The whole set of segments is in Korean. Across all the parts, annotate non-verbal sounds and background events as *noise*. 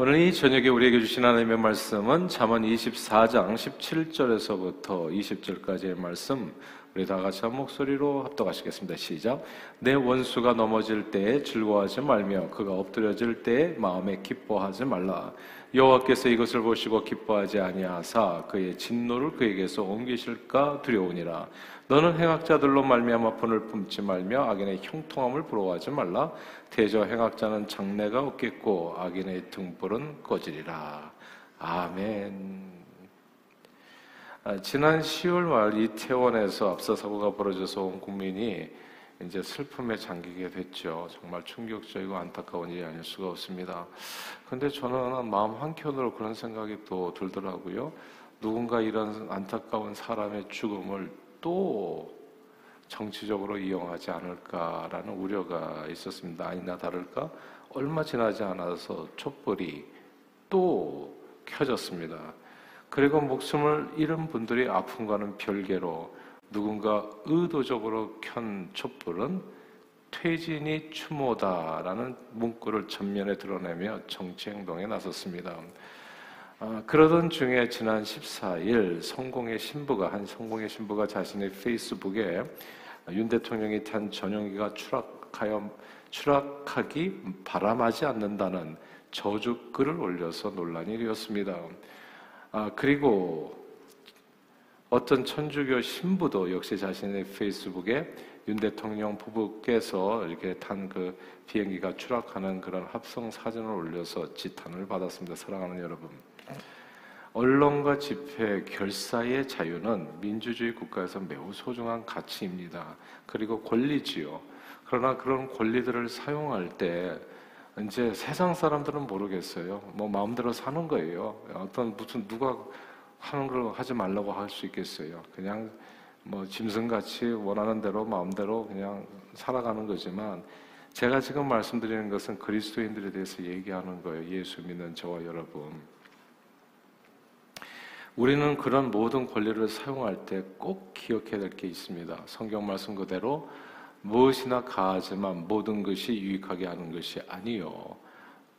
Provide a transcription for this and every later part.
오늘 이 저녁에 우리에게 주신 하나님의 말씀은 잠언 24장 17절에서부터 20절까지의 말씀 우리 다 같이 한 목소리로 합독하시겠습니다. 시작. 내 원수가 넘어질 때에 즐거워하지 말며 그가 엎드려질 때에 마음에 기뻐하지 말라. 여호와께서 이것을 보시고 기뻐하지 아니하사 그의 진노를 그에게서 옮기실까 두려우니라. 너는 행악자들로 말미암아 분을 품지 말며 악인의 형통함을 부러워하지 말라. 대저 행악자는 장래가 없겠고 악인의 등불은 꺼지리라. 아멘. 아, 지난 10월 말 이태원에서 압사 사고가 벌어져서 온 국민이 이제 슬픔에 잠기게 됐죠. 정말 충격적이고 안타까운 일이 아닐 수가 없습니다. 근데 저는 마음 한켠으로 그런 생각이 또 들더라고요. 누군가 이런 안타까운 사람의 죽음을 또 정치적으로 이용하지 않을까라는 우려가 있었습니다. 아니나 다를까 얼마 지나지 않아서 촛불이 또 켜졌습니다. 그리고 목숨을 잃은 분들이 아픔과는 별개로 누군가 의도적으로 켠 촛불은 퇴진이 추모다라는 문구를 전면에 드러내며 정치 행동에 나섰습니다. 아, 그러던 중에 지난 14일 성공의 신부가 한 성공의 신부가 자신의 페이스북에 윤 대통령이 탄 전용기가 추락하여 추락하기 바람하지 않는다는 저주 글을 올려서 논란이 되었습니다. 아, 그리고 어떤 천주교 신부도 역시 자신의 페이스북에 윤 대통령 부부께서 이렇게 탄 그 비행기가 추락하는 그런 합성 사진을 올려서 지탄을 받았습니다. 사랑하는 여러분. 언론과 집회, 결사의 자유는 민주주의 국가에서 매우 소중한 가치입니다. 그리고 권리지요. 그러나 그런 권리들을 사용할 때 이제 세상 사람들은 모르겠어요. 뭐 마음대로 사는 거예요. 어떤 무슨 누가 하는 걸 하지 말라고 할 수 있겠어요. 그냥 뭐 짐승같이 원하는 대로 마음대로 그냥 살아가는 거지만 제가 지금 말씀드리는 것은 그리스도인들에 대해서 얘기하는 거예요. 예수 믿는 저와 여러분. 우리는 그런 모든 권리를 사용할 때 꼭 기억해야 될 게 있습니다. 성경 말씀 그대로 무엇이나 가하지만 모든 것이 유익하게 하는 것이 아니요.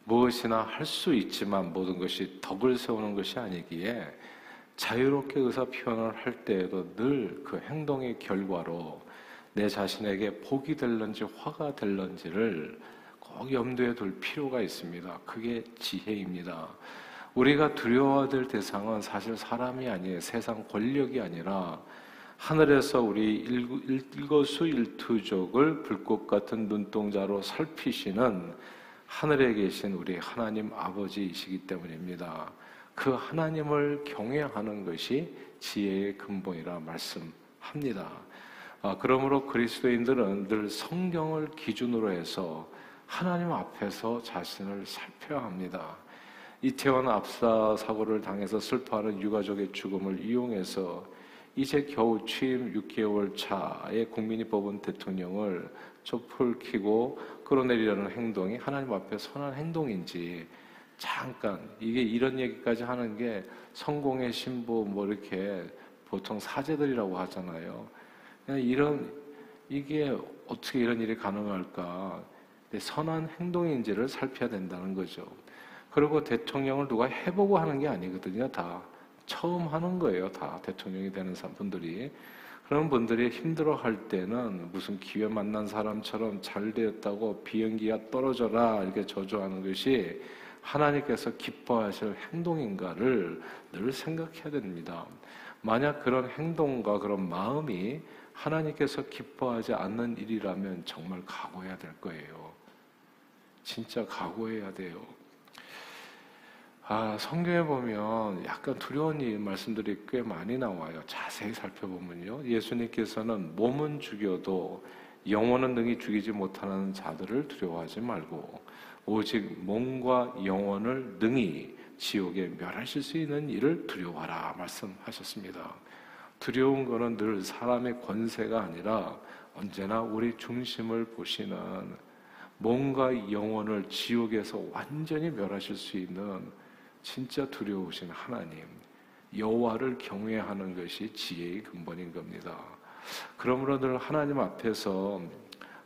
무엇이나 할 수 있지만 모든 것이 덕을 세우는 것이 아니기에 자유롭게 의사 표현을 할 때에도 늘 그 행동의 결과로 내 자신에게 복이 될런지 화가 될런지를 꼭 염두에 둘 필요가 있습니다. 그게 지혜입니다. 우리가 두려워야 될 대상은 사실 사람이 아니에요. 세상 권력이 아니라 하늘에서 우리 일거수일투족을 불꽃 같은 눈동자로 살피시는 하늘에 계신 우리 하나님 아버지이시기 때문입니다. 그 하나님을 경외하는 것이 지혜의 근본이라 말씀합니다. 아, 그러므로 그리스도인들은 늘 성경을 기준으로 해서 하나님 앞에서 자신을 살펴야 합니다. 이태원 압사 사고를 당해서 슬퍼하는 유가족의 죽음을 이용해서 이제 겨우 취임 6개월 차에 국민이 뽑은 대통령을 촛불 켜고 끌어내리려는 행동이 하나님 앞에 선한 행동인지 잠깐 이게 이런 얘기까지 하는 게 성공의 신부 뭐 이렇게 보통 사제들이라고 하잖아요. 이런 이게 어떻게 이런 일이 가능할까? 선한 행동인지를 살펴야 된다는 거죠. 그리고 대통령을 누가 해보고 하는 게 아니거든요. 다 처음 하는 거예요. 다 대통령이 되는 분들이. 그런 분들이 힘들어 할 때는 무슨 기회 만난 사람처럼 잘 되었다고 비행기가 떨어져라 이렇게 저주하는 것이 하나님께서 기뻐하실 행동인가를 늘 생각해야 됩니다. 만약 그런 행동과 그런 마음이 하나님께서 기뻐하지 않는 일이라면 정말 각오해야 될 거예요. 진짜 각오해야 돼요. 아, 성경에 보면 약간 두려운 일 말씀들이 꽤 많이 나와요. 자세히 살펴보면요. 예수님께서는 몸은 죽여도 영혼은 능히 죽이지 못하는 자들을 두려워하지 말고 오직 몸과 영혼을 능히 지옥에 멸하실 수 있는 일을 두려워하라 말씀하셨습니다. 두려운 것은 늘 사람의 권세가 아니라 언제나 우리 중심을 보시는 몸과 영혼을 지옥에서 완전히 멸하실 수 있는 진짜 두려우신 하나님, 여호와를 경외하는 것이 지혜의 근본인 겁니다. 그러므로 늘 하나님 앞에서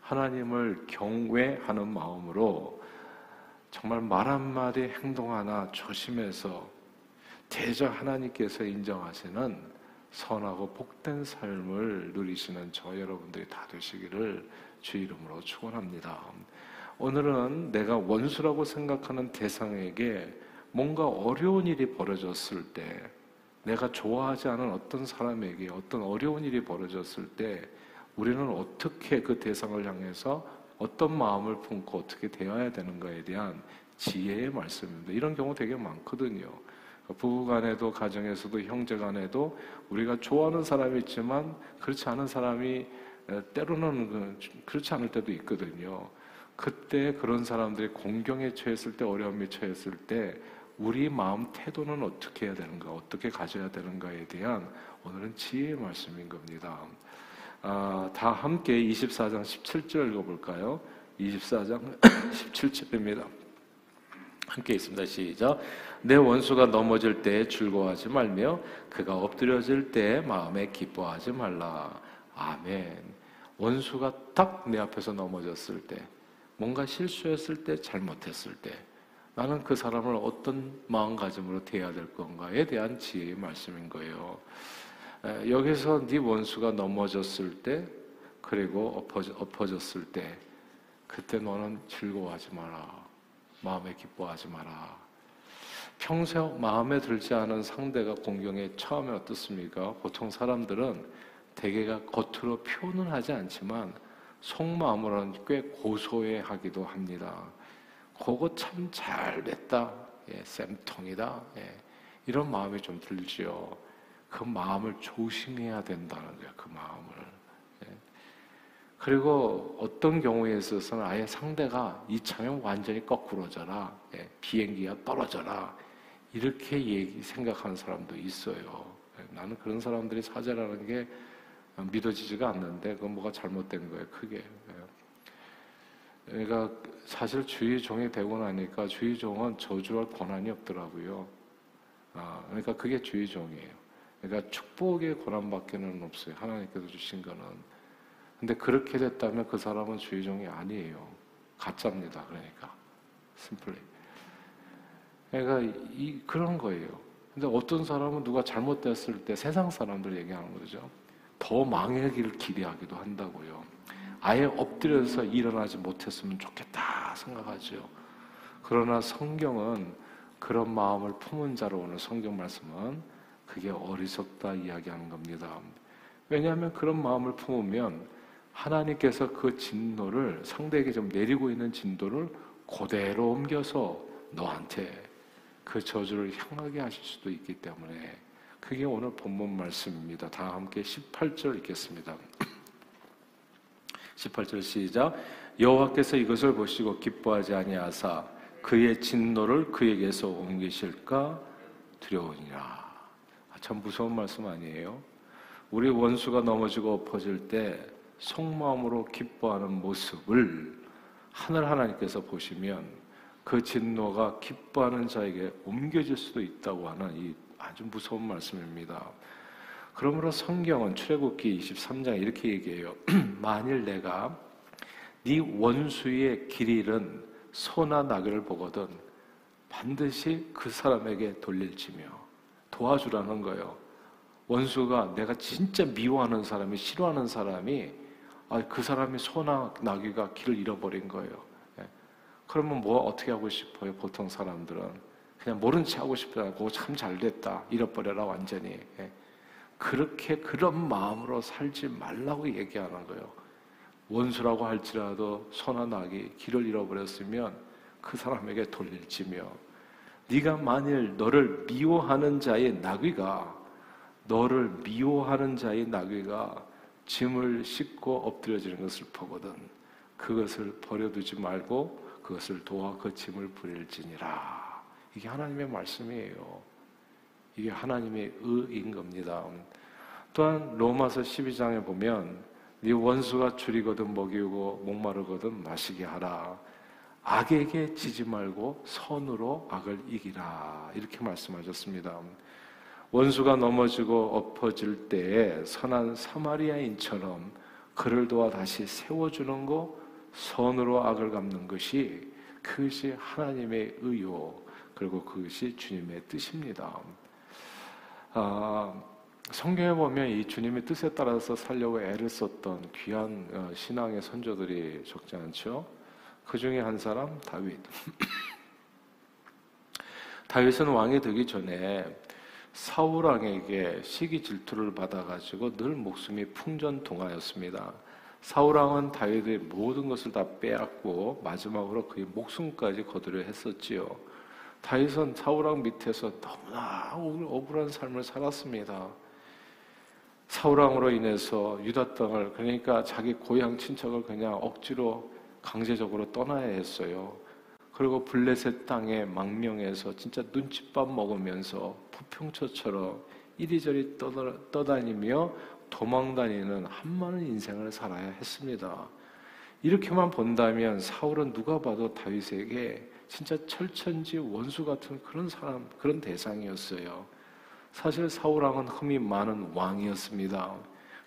하나님을 경외하는 마음으로 정말 말 한마디 행동 하나 조심해서 대저 하나님께서 인정하시는 선하고 복된 삶을 누리시는 저 여러분들이 다 되시기를 주 이름으로 축원합니다. 오늘은 내가 원수라고 생각하는 대상에게 뭔가 어려운 일이 벌어졌을 때 내가 좋아하지 않은 어떤 사람에게 어떤 어려운 일이 벌어졌을 때 우리는 어떻게 그 대상을 향해서 어떤 마음을 품고 어떻게 대해야 되는가에 대한 지혜의 말씀입니다. 이런 경우 되게 많거든요. 부부 간에도 가정에서도 형제 간에도 우리가 좋아하는 사람이 있지만 그렇지 않은 사람이 때로는 그 그렇지 않을 때도 있거든요. 그때 그런 사람들이 공경에 처했을 때 어려움에 처했을 때 우리 마음 태도는 어떻게 해야 되는가, 어떻게 가져야 되는가에 대한 오늘은 지혜의 말씀인 겁니다. 아, 다 함께 24장 17절 읽어볼까요? 24장 17절입니다. *coughs* 함께 있습니다. 시작. 내 원수가 넘어질 때 즐거워하지 말며 그가 엎드려질 때 마음에 기뻐하지 말라. 아멘. 원수가 딱 내 앞에서 넘어졌을 때, 뭔가 실수했을 때, 잘못했을 때, 나는 그 사람을 어떤 마음가짐으로 대해야 될 건가에 대한 지혜의 말씀인 거예요. 여기서 네 원수가 넘어졌을 때, 그리고 엎어졌, 을 때 그때 너는 즐거워하지 마라. 마음에 기뻐하지 마라. 평생 마음에 들지 않은 상대가 공경에 처음에 어떻습니까? 보통 사람들은 대개가 겉으로 표현은 하지 않지만 속마음으로는 꽤 고소해 하기도 합니다. 그거 참 잘 됐다. 예, 쌤통이다. 예, 이런 마음이 좀 들지요. 그 마음을 조심해야 된다는 거예요. 그 마음을. 예. 그리고 어떤 경우에 있어서는 아예 상대가 이참에 완전히 거꾸로져라. 예, 비행기가 떨어져라. 이렇게 얘기, 생각하는 사람도 있어요. 예, 나는 그런 사람들이 사죄라는 게 믿어지지가 않는데 그건 뭐가 잘못된 거예요. 크게. 예. 그러니까 사실 주의 종이 되고 나니까 주의 종은 저주할 권한이 없더라고요. 아, 그러니까 그게 주의 종이에요. 그러니까 축복의 권한밖에는 없어요. 하나님께서 주신 거는. 근데 그렇게 됐다면 그 사람은 주의 종이 아니에요. 가짜입니다. 그러니까. 심플리. 그러니까 이 그런 거예요. 근데 어떤 사람은 누가 잘못됐을 때 세상 사람들 얘기하는 거죠. 더 망하기를 기대하기도 한다고요. 아예 엎드려서 일어나지 못했으면 좋겠다 생각하죠. 그러나 성경은 그런 마음을 품은 자로 오늘 성경 말씀은 그게 어리석다 이야기하는 겁니다. 왜냐하면 그런 마음을 품으면 하나님께서 그 진노를 상대에게 좀 내리고 있는 진도를 그대로 옮겨서 너한테 그 저주를 향하게 하실 수도 있기 때문에 그게 오늘 본문 말씀입니다. 다 함께 18절 읽겠습니다. *clears throat* 18절 시작. 여호와께서 이것을 보시고 기뻐하지 아니하사 그의 진노를 그에게서 옮기실까 두려우니라. 아, 참 무서운 말씀 아니에요? 우리 원수가 넘어지고 엎어질 때 속마음으로 기뻐하는 모습을 하늘 하나님께서 보시면 그 진노가 기뻐하는 자에게 옮겨질 수도 있다고 하는 이 아주 무서운 말씀입니다. 그러므로 성경은 출애굽기 23장 이렇게 얘기해요. *clears throat* 만일 내가 네 원수의 길 잃은 소나 나귀를 보거든 반드시 그 사람에게 돌릴지며 도와주라는 거예요. 원수가 내가 진짜 미워하는 사람이 싫어하는 사람이 아, 그 사람이 소나 나귀가 길을 잃어버린 거예요. 예. 그러면 뭐 어떻게 하고 싶어요? 보통 사람들은 그냥 모른 체 하고 싶다. 그거 참잘 됐다. 잃어버려라 완전히. 예. 그렇게 그런 마음으로 살지 말라고 얘기하는 거예요. 원수라고 할지라도 소나 낙이 길을 잃어버렸으면 그 사람에게 돌릴지며 네가 만일 너를 미워하는 자의 나귀가 너를 미워하는 자의 나귀가 짐을 싣고 엎드려지는 것을 보거든 그것을 버려두지 말고 그것을 도와 그 짐을 부릴지니라 이게 하나님의 말씀이에요. 이게 하나님의 의인 겁니다. 또한 로마서 12장에 보면 네 원수가 줄이거든 먹이고 목마르거든 마시게 하라. 악에게 지지 말고 선으로 악을 이기라. 이렇게 말씀하셨습니다. 원수가 넘어지고 엎어질 때에 선한 사마리아인처럼 그를 도와 다시 세워주는 거, 선으로 악을 갚는 것이 그것이 하나님의 의요 그리고 그것이 주님의 뜻입니다. 아, 성경에 보면 이 주님의 뜻에 따라서 살려고 애를 썼던 귀한 어, 신앙의 선조들이 적지 않죠. 그 중에 한 사람 다윗. *coughs* 다윗은 왕이 되기 전에 사울 왕에게 시기 질투를 받아가지고 늘 목숨이 풍전등하였습니다. 사울 왕은 다윗의 모든 것을 다 빼앗고 마지막으로 그의 목숨까지 거두려 했었지요. 다윗은 왕 밑에서 너무나 억울한 삶을 살았습니다. 사울 왕으로 인해서 유다 땅을 그러니까 자기 고향 친척을 그냥 억지로 강제적으로 떠나야 했어요. 그리고 블레셋 땅의 망명에서 진짜 눈칫밥 먹으면서 부평초처럼 이리저리 떠다니며 도망다니는 한 많은 인생을 살아야 했습니다. 이렇게만 본다면 사울은 누가 봐도 다윗에게 진짜 철천지 원수 같은 그런 사람, 그런 대상이었어요. 사실 사울왕은 흠이 많은 왕이었습니다.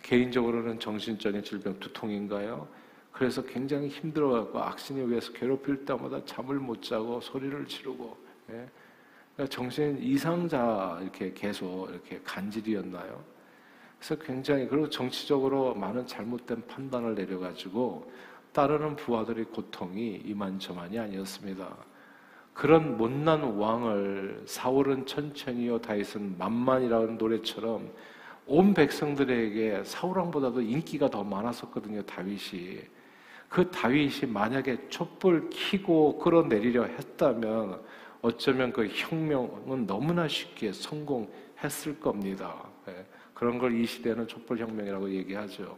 개인적으로는 정신적인 질병 두통인가요? 그래서 굉장히 힘들어갖고 악신에 의해서 괴롭힐 때마다 잠을 못 자고 소리를 지르고 예? 그러니까 정신 이상자 이렇게 계속 이렇게 간질이었나요? 그래서 굉장히 그리고 정치적으로 많은 잘못된 판단을 내려가지고 따르는 부하들의 고통이 이만저만이 아니었습니다. 그런 못난 왕을 사울은 천천히요 다윗은 만만이라는 노래처럼 온 백성들에게 사울 왕보다도 인기가 더 많았었거든요 다윗이 그 다윗이 만약에 촛불 켜고 끌어내리려 했다면 어쩌면 그 혁명은 너무나 쉽게 성공했을 겁니다. 예, 그런 걸 이 시대는 촛불 혁명이라고 얘기하죠.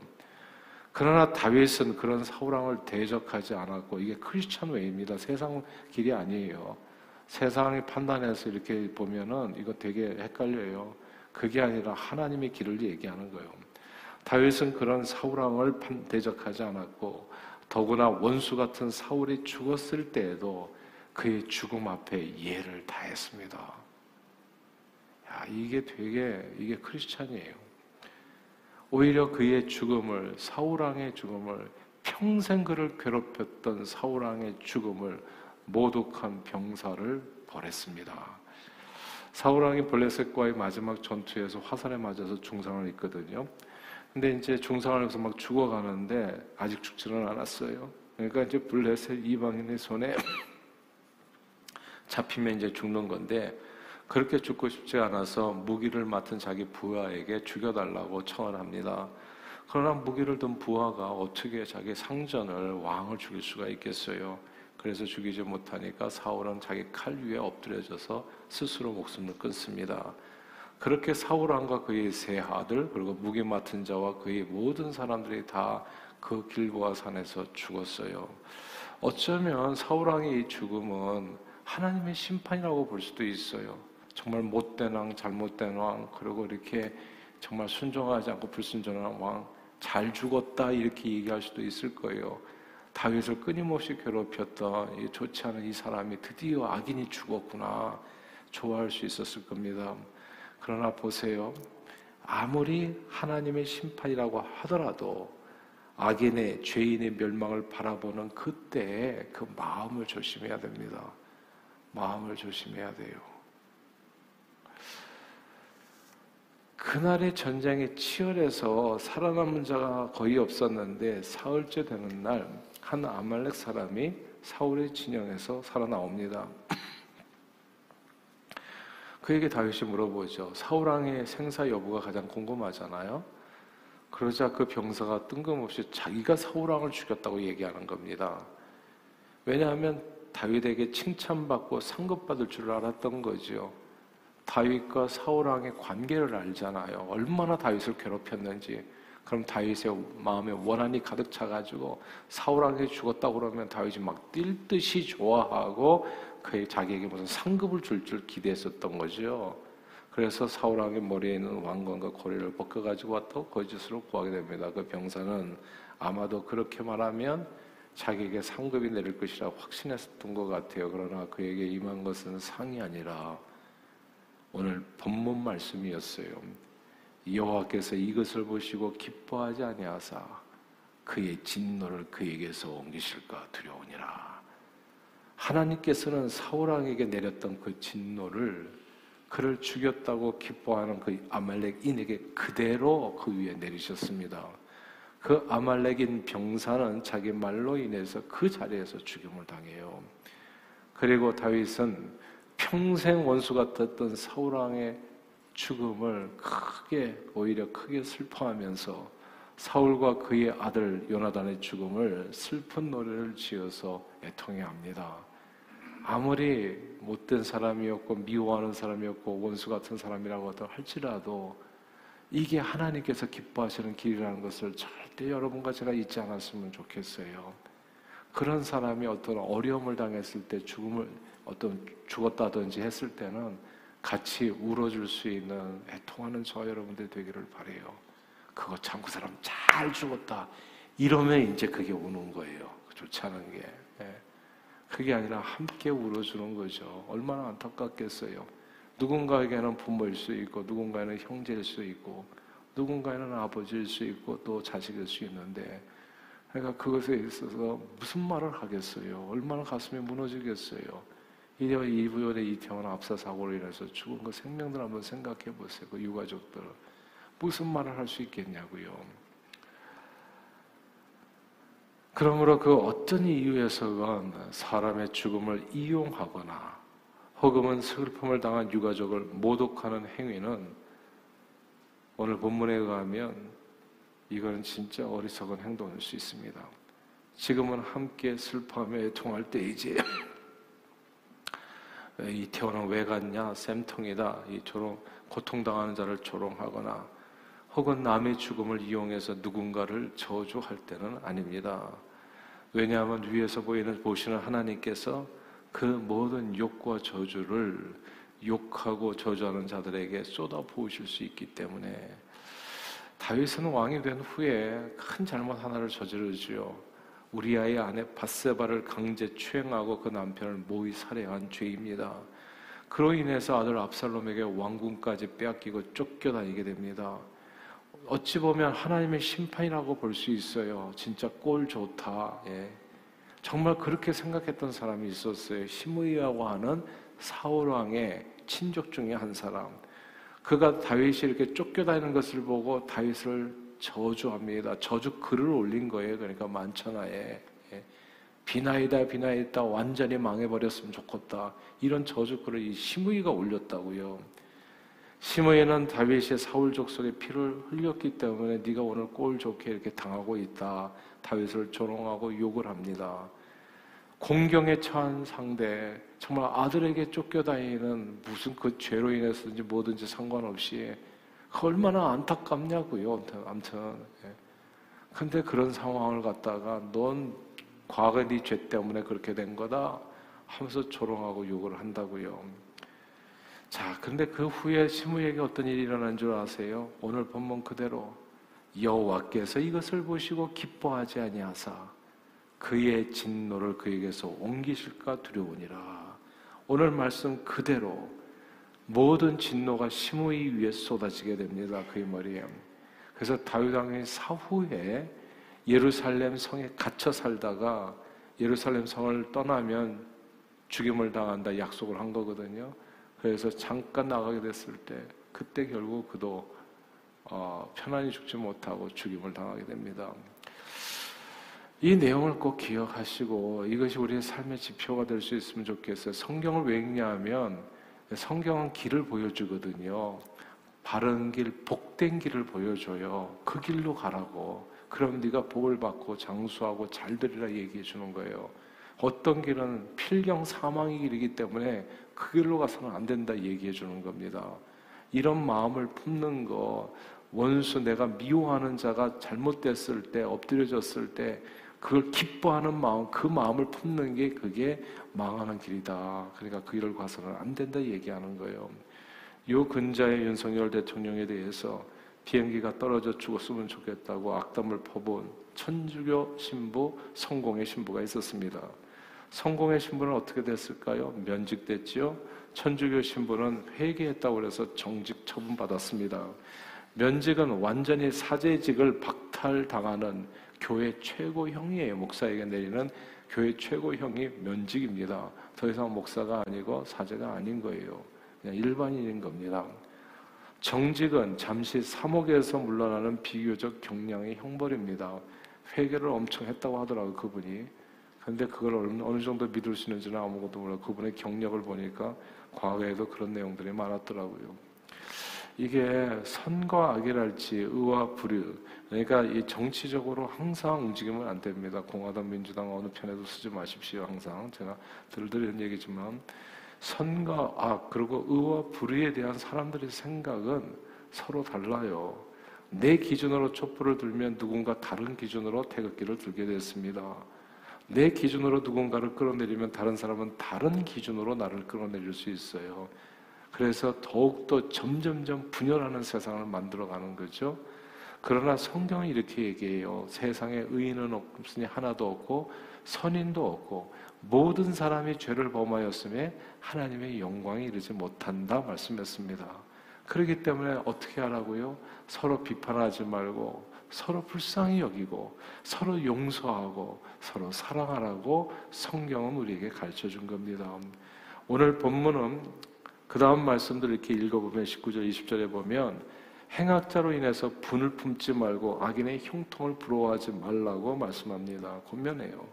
그러나 다윗은 그런 사울왕을 대적하지 않았고 이게 Christian way입니다. 세상 길이 아니에요. 세상이 판단해서 이렇게 보면은 이거 되게 헷갈려요. 그게 아니라 하나님의 길을 얘기하는 거예요. 다윗은 그런 사울왕을 대적하지 않았고 더구나 원수 같은 사울이 죽었을 때에도 그의 죽음 앞에 이해를 다했습니다. 야, 이게 되게, 이게 크리스찬이에요. 오히려 그의 죽음을, 사울왕의 죽음을, 평생 그를 괴롭혔던 사울왕의 죽음을 모독한 병사를 벌했습니다. 사울왕이 블레셋과의 마지막 전투에서 화살에 맞아서 중상을 입거든요. 근데 이제 중상을 해서 막 죽어가는데 아직 죽지는 않았어요. 그러니까 이제 블레셋 이방인의 손에 *laughs* 잡히면 이제 죽는 건데 그렇게 죽고 싶지 않아서 무기를 맡은 자기 부하에게 죽여달라고 청을 합니다. 그러나 무기를 든 부하가 어떻게 자기 상전을 왕을 죽일 수가 있겠어요? 그래서 죽이지 못하니까 사울은 자기 칼 위에 엎드려져서 스스로 목숨을 끊습니다. 그렇게 사울 왕과 그의 세 아들 그리고 무기 맡은 자와 그의 모든 사람들이 다 그 길보아 산에서 죽었어요. 어쩌면 사울 왕의 이 죽음은 하나님의 심판이라고 볼 수도 있어요. 정말 못된 왕, 잘못된 왕, 그리고 이렇게 정말 순종하지 않고 불순종한 왕, 잘 죽었다 이렇게 얘기할 수도 있을 거예요. 다윗을 끊임없이 괴롭혔던 이 좋지 않은 이 사람이 드디어 악인이 죽었구나 좋아할 수 있었을 겁니다. 그러나 보세요. 아무리 하나님의 심판이라고 하더라도 악인의 죄인의 멸망을 바라보는 그때 그 마음을 조심해야 됩니다. 마음을 조심해야 돼요. 그날의 전쟁이 치열해서 살아남은 자가 거의 없었는데 사흘째 되는 날 한 아말렉 사람이 사울의 진영에서 살아나옵니다. *clears throat* 그에게 다윗이 물어보죠. 사울왕의 생사 여부가 가장 궁금하잖아요. 그러자 그 병사가 뜬금없이 자기가 사울왕을 죽였다고 얘기하는 겁니다. 왜냐하면 다윗에게 칭찬받고 상급받을 줄 알았던 거죠. 다윗과 사울 왕의 관계를 알잖아요. 얼마나 다윗을 괴롭혔는지. 그럼 다윗의 마음에 원한이 가득 차가지고 사울 왕이 죽었다고 그러면 다윗이 막 뛸 듯이 좋아하고 그 자기에게 무슨 상급을 줄 줄 기대했었던 거죠. 그래서 사울 왕의 머리에 있는 왕관과 고리를 벗겨 가지고 왔다고 거짓으로 구하게 됩니다. 그 병사는 아마도 그렇게 말하면 자기에게 상급이 내릴 것이라 확신했던 것 같아요. 그러나 그에게 임한 것은 상이 아니라 오늘 본문 말씀이었어요. 여호와께서 이것을 보시고 기뻐하지 아니하사 그의 진노를 그에게서 옮기실까 두려우니라. 하나님께서는 사울 왕에게 내렸던 그 진노를 그를 죽였다고 기뻐하는 그 아말렉인에게 그대로 그 위에 내리셨습니다. 그 아말렉인 병사는 자기 말로 인해서 그 자리에서 죽임을 당해요. 그리고 다윗은 평생 원수 같았던 사울왕의 죽음을 크게 오히려 크게 슬퍼하면서 사울과 그의 아들 요나단의 죽음을 슬픈 노래를 지어서 애통해 합니다. 아무리 못된 사람이었고 미워하는 사람이었고 원수 같은 사람이라고 할지라도 이게 하나님께서 기뻐하시는 길이라는 것을 절대 여러분과 제가 잊지 않았으면 좋겠어요. 그런 사람이 어떤 어려움을 당했을 때 죽음을 어떤 죽었다든지 했을 때는 같이 울어줄 수 있는 애통하는 저 여러분들 되기를 바래요. 그거 참 그 사람 잘 죽었다. 이러면 이제 그게 우는 거예요. 좋지 않은 게. 예. 그게 아니라 함께 울어주는 거죠. 얼마나 안타깝겠어요. 누군가에게는 부모일 수 있고, 누군가에는 형제일 수 있고, 누군가에는 아버지일 수 있고, 또 자식일 수 있는데, 그러니까 그것에 있어서 무슨 말을 하겠어요? 얼마나 가슴이 무너지겠어요? 이래와 이부연의 이태원 압사 사고로 인해서 죽은 그 생명들 한번 생각해 보세요. 그 유가족들. 무슨 말을 할 수 있겠냐고요. 그러므로 그 어떤 이유에서건 사람의 죽음을 이용하거나 혹은 슬픔을 당한 유가족을 모독하는 행위는 오늘 본문에 의하면 이거는 진짜 어리석은 행동일 수 있습니다. 지금은 함께 슬퍼하며 애통할 때이지. *laughs* 이태원은 왜 갔냐? 쌤통이다. 이 조롱, 고통당하는 자를 조롱하거나 혹은 남의 죽음을 이용해서 누군가를 저주할 때는 아닙니다. 왜냐하면 위에서 보이는 보시는 하나님께서 그 모든 욕과 저주를 욕하고 저주하는 자들에게 쏟아 부으실 수 있기 때문에 다윗은 왕이 된 후에 큰 잘못 하나를 저지르지요. 우리아의 아내 바세바를 강제 추행하고 그 남편을 모의 살해한 죄입니다. 그로 인해서 아들 압살롬에게 왕궁까지 빼앗기고 쫓겨다니게 됩니다. 어찌 보면 하나님의 심판이라고 볼 수 있어요. 진짜 꼴 좋다. 예. 정말 그렇게 생각했던 사람이 있었어요. 시므이라고 하는 사울 왕의 친족 중에 한 사람. 그가 다윗이 이렇게 쫓겨다니는 것을 보고 다윗을 저주합니다. 저주 글을 올린 거예요. 그러니까 만천하에 예. 비나이다 비나이다 완전히 망해버렸으면 좋겠다. 이런 저주 글을 이 시므이가 올렸다고요. 시므에는 다윗의 사울 족속의 피를 흘렸기 때문에 네가 오늘 꼴 좋게 이렇게 당하고 있다. 다윗을 조롱하고 욕을 합니다. 공경에 처한 상대, 정말 아들에게 쫓겨다니는 무슨 그 죄로 인해서든지 뭐든지 상관없이 얼마나 안타깝냐고요. 아무튼. 예. 근데 그런 상황을 갖다가 넌 과거 네죄 때문에 그렇게 된 거다 하면서 조롱하고 욕을 한다고요. 자, 근데 그 후에 시므에게 어떤 일이 일어난 줄 아세요? 오늘 본문 그대로 여호와께서 이것을 보시고 기뻐하지 아니하사 그의 진노를 그에게서 옮기실까 두려우니라. 오늘 말씀 그대로 모든 진노가 시므이 위에 쏟아지게 됩니다. 그의 머리에. 그래서 다윗 왕이 사후에 예루살렘 성에 갇혀 살다가 예루살렘 성을 떠나면 죽임을 당한다 약속을 한 거거든요. 그래서 잠깐 나가게 됐을 때 그때 결국 그도 어, 편안히 죽지 못하고 죽임을 당하게 됩니다. 이 내용을 꼭 기억하시고 이것이 우리의 삶의 지표가 될 수 있으면 좋겠어요. 성경을 왜 읽냐면 성경은 길을 보여주거든요. 바른 길, 복된 길을 보여줘요. 그 길로 가라고. 그럼 네가 복을 받고 장수하고 잘 되리라 얘기해 주는 거예요. 어떤 길은 필경 사망의 길이기 때문에 그 길로 가서는 안 된다 얘기해 주는 겁니다. 이런 마음을 품는 거, 원수 내가 미워하는 자가 잘못됐을 때, 엎드려졌을 때, 그걸 기뻐하는 마음, 그 마음을 품는 게 그게 망하는 길이다. 그러니까 그 길을 가서는 안 된다 얘기하는 거예요. 요 근자의 윤석열 대통령에 대해서 비행기가 떨어져 죽었으면 좋겠다고 악담을 퍼본 천주교 신부, 성공의 신부가 있었습니다. 성공의 신부는 어떻게 됐을까요? 면직됐지요. 천주교 신부는 회개했다고 해서 정직 처분 받았습니다. 면직은 완전히 사제직을 박탈당하는 교회 최고형이에요. 목사에게 내리는 교회 최고형이 면직입니다. 더 이상 목사가 아니고 사제가 아닌 거예요. 그냥 일반인인 겁니다. 정직은 잠시 사목에서 물러나는 비교적 경량의 형벌입니다. 회개를 엄청 했다고 하더라고요, 그분이. 근데 그걸 어느 정도 믿을 수 있는지는 아무것도 몰라요. 그분의 경력을 보니까 과거에도 그런 내용들이 많았더라고요. 이게 선과 악이랄지 의와 불의 그러니까 이 정치적으로 항상 움직이면 안 됩니다. 공화당 민주당 어느 편에도 쓰지 마십시오. 항상 제가 들들이는 얘기지만 선과 악 그리고 의와 불의에 대한 사람들의 생각은 서로 달라요. 내 기준으로 촛불을 들면 누군가 다른 기준으로 태극기를 들게 됐습니다. 내 기준으로 누군가를 끌어내리면 다른 사람은 다른 기준으로 나를 끌어내릴 수 있어요. 그래서 더욱더 점점점 분열하는 세상을 만들어가는 거죠. 그러나 성경은 이렇게 얘기해요. 세상에 의인은 없으니 하나도 없고 선인도 없고 모든 사람이 죄를 범하였음에 하나님의 영광이 이르지 못한다 말씀했습니다. 그렇기 때문에 어떻게 하라고요? 서로 비판하지 말고 서로 불쌍히 여기고 서로 용서하고 서로 사랑하라고 성경은 우리에게 가르쳐 준 겁니다. 오늘 본문은 그 다음 말씀들 이렇게 읽어보면 19절, 20절에 보면 행악자로 인해서 분을 품지 말고 악인의 흉통을 부러워하지 말라고 말씀합니다. 권면해요.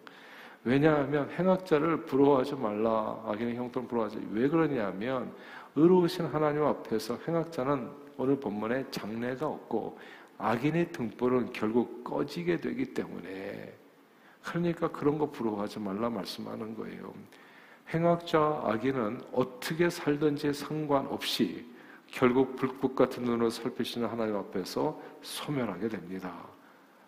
왜냐하면 행악자를 부러워하지 말라. 악인의 형통을 부러워하지. 왜 그러냐면 의로우신 하나님 앞에서 행악자는 오늘 본문에 장래가 없고 악인의 등불은 결국 꺼지게 되기 때문에 그러니까 그런 거 부러워하지 말라 말씀하는 거예요. 행악자 악인은 어떻게 살든지 상관없이 결국 불꽃 같은 눈으로 살피시는 하나님 앞에서 소멸하게 됩니다.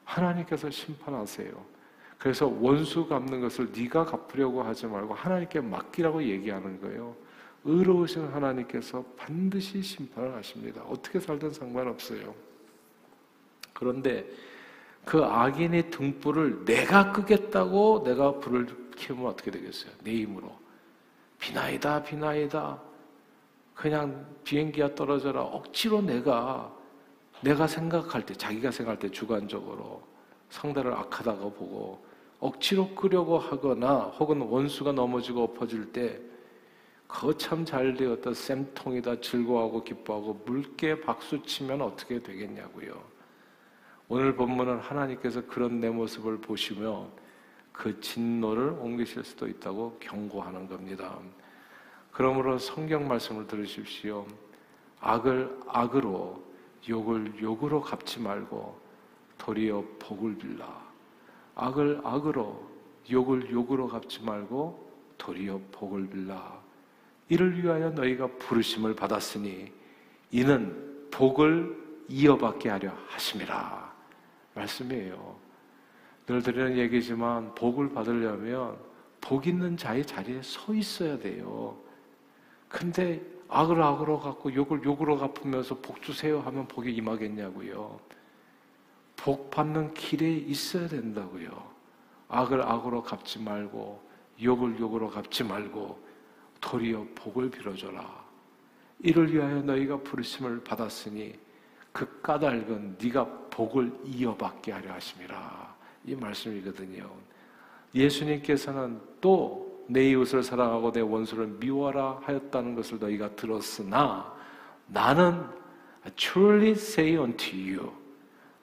하나님께서 심판하세요. 그래서 원수 갚는 것을 네가 갚으려고 하지 말고 하나님께 맡기라고 얘기하는 거예요. 의로우신 하나님께서 반드시 심판을 하십니다. 어떻게 살든 상관없어요. 그런데 그 악인의 등불을 내가 끄겠다고 내가 불을 키우면 어떻게 되겠어요? 내 힘으로. 비나이다, 비나이다. 그냥 비행기가 떨어져라. 억지로 내가, 내가 생각할 때, 자기가 생각할 때 주관적으로 상대를 악하다고 보고 억지로 끄려고 하거나 혹은 원수가 넘어지고 엎어질 때 거참 잘 되었다 쌤통이다 즐거워하고 기뻐하고 물게 박수 치면 어떻게 되겠냐고요. 오늘 본문은 하나님께서 그런 내 모습을 보시며 그 진노를 옮기실 수도 있다고 경고하는 겁니다. 그러므로 성경 말씀을 들으십시오. 악을 악으로 욕을 욕으로 갚지 말고 도리어 복을 빌라. 악을 악으로 욕을 욕으로 갚지 말고 도리어 복을 빌라. 이를 위하여 너희가 부르심을 받았으니 이는 복을 이어받게 하려 하심이라. 말씀이에요. 늘 드리는 얘기지만 복을 받으려면 복 있는 자의 자리에 서 있어야 돼요. 근데 악을 악으로 갚고 욕을 욕으로 갚으면서 복 주세요 하면 복이 임하겠냐고요. 복 받는 길에 있어야 된다고요. 악을 악으로 갚지 말고 욕을 욕으로 갚지 말고 도리어 복을 빌어줘라. 이를 위하여 너희가 부르심을 받았으니 그 까닭은 네가 복을 이어받게 하려 하심이라. 이 말씀이거든요. 예수님께서는 또 내 이웃을 사랑하고 내 원수를 미워라 하였다는 것을 너희가 들었으나 나는 truly say unto you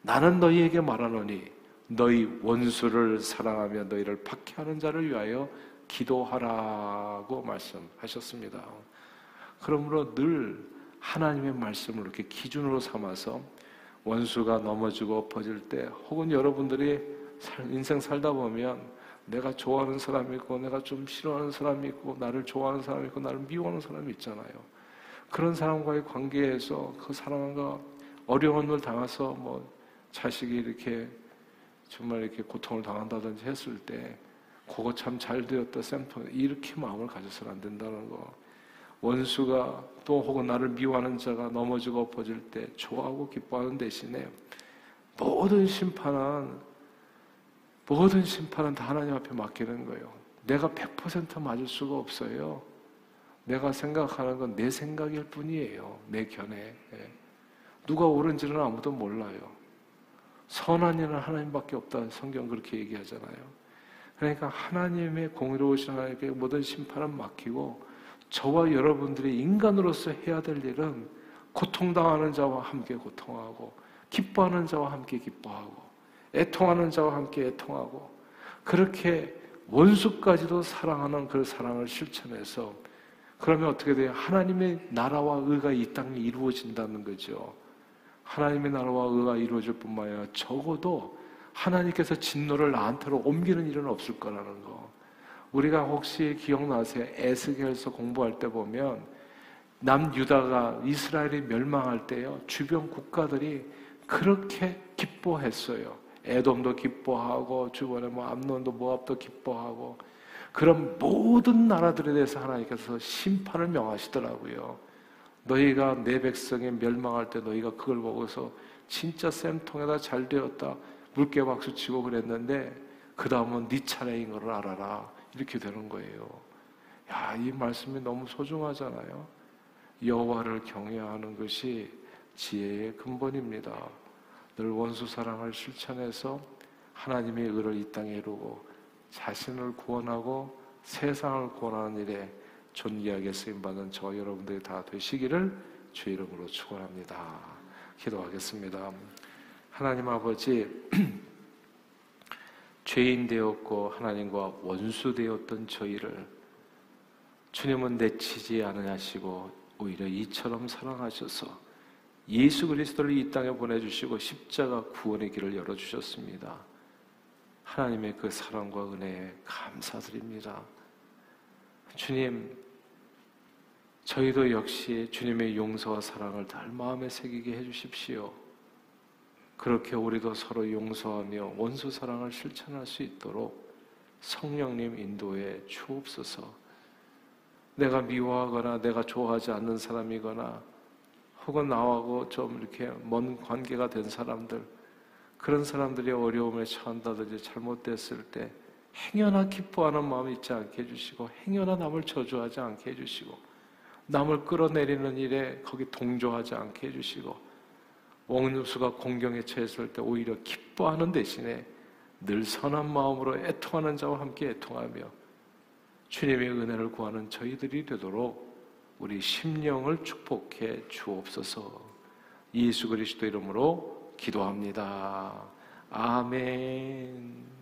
나는 너희에게 말하노니 너희 원수를 사랑하며 너희를 박해하는 자를 위하여 기도하라고 말씀하셨습니다. 그러므로 늘 하나님의 말씀을 이렇게 기준으로 삼아서 원수가 넘어지고 엎어질 때 혹은 여러분들이 인생 살다 보면 내가 좋아하는 사람이 있고 내가 좀 싫어하는 사람이 있고 나를 좋아하는 사람이 있고 나를 미워하는 사람이 있잖아요. 그런 사람과의 관계에서 그 사람과 어려움을 당해서 뭐 자식이 이렇게 정말 이렇게 고통을 당한다든지 했을 때 그거 참 잘 되었다 샘플 이렇게 마음을 가져서는 안 된다는 거 원수가 또 혹은 나를 미워하는 자가 넘어지고 엎어질 때 좋아하고 기뻐하는 대신에 모든 심판은 모든 심판은 다 하나님 앞에 맡기는 거예요. 내가 100% 맞을 수가 없어요. 내가 생각하는 건 내 생각일 뿐이에요. 내 견해. 예. 누가 옳은지는 아무도 몰라요. 선한 이는 하나님밖에 없다. 성경 그렇게 얘기하잖아요. 그러니까 하나님의 공의로우신 하나님께 모든 심판은 맡기고 저와 여러분들이 인간으로서 해야 될 일은 고통당하는 자와 함께 고통하고 기뻐하는 자와 함께 기뻐하고 애통하는 자와 함께 애통하고 그렇게 원수까지도 사랑하는 그 사랑을 실천해서 그러면 어떻게 돼요? 하나님의 나라와 의가 이 땅에 이루어진다는 거죠. 하나님의 나라와 의가 이루어질 뿐만 아니라 적어도 하나님께서 진노를 나한테로 옮기는 일은 없을 거라는 거. 우리가 혹시 기억나세요? 에스겔서 공부할 때 보면 남유다가 이스라엘이 멸망할 때요. 주변 국가들이 그렇게 기뻐했어요. 에돔도 기뻐하고 주변에 뭐 암론도 모압도 기뻐하고 그런 모든 나라들에 대해서 하나님께서 심판을 명하시더라고요. 너희가 내 백성이 멸망할 때 너희가 그걸 보고서 진짜 쌤통에다 잘 되었다 물개 박수 치고 그랬는데 그 다음은 네 차례인 걸 알아라 이렇게 되는 거예요. 야, 이 말씀이 너무 소중하잖아요. 여호와를 경외하는 것이 지혜의 근본입니다. 늘 원수 사랑을 실천해서 하나님의 의를 이 땅에 이루고 자신을 구원하고 세상을 구원하는 일에 존귀하게 쓰임받은 저 여러분들이 다 되시기를 주 이름으로 축원합니다. 기도하겠습니다. 하나님 아버지 *clears throat* 죄인 되었고 하나님과 원수 되었던 저희를 주님은 내치지 않으시고 오히려 이처럼 사랑하셔서 예수 그리스도를 이 땅에 보내주시고 십자가 구원의 길을 열어주셨습니다. 하나님의 그 사랑과 은혜에 감사드립니다. 주님, 저희도 역시 주님의 용서와 사랑을 늘 마음에 새기게 해주십시오. 그렇게 우리도 서로 용서하며 원수 사랑을 실천할 수 있도록 성령님 인도에 주옵소서. 내가 미워하거나 내가 좋아하지 않는 사람이거나 혹은 나하고 좀 이렇게 먼 관계가 된 사람들 그런 사람들이 어려움에 처한다든지 잘못됐을 때 행여나 기뻐하는 마음이 있지 않게 해주시고 행여나 남을 저주하지 않게 해주시고 남을 끌어내리는 일에 거기 동조하지 않게 해주시고 옥류수가 공경에 처했을 때 오히려 기뻐하는 대신에 늘 선한 마음으로 애통하는 자와 함께 애통하며 주님의 은혜를 구하는 저희들이 되도록 우리 심령을 축복해 주옵소서 예수 그리스도 이름으로 기도합니다. 아멘.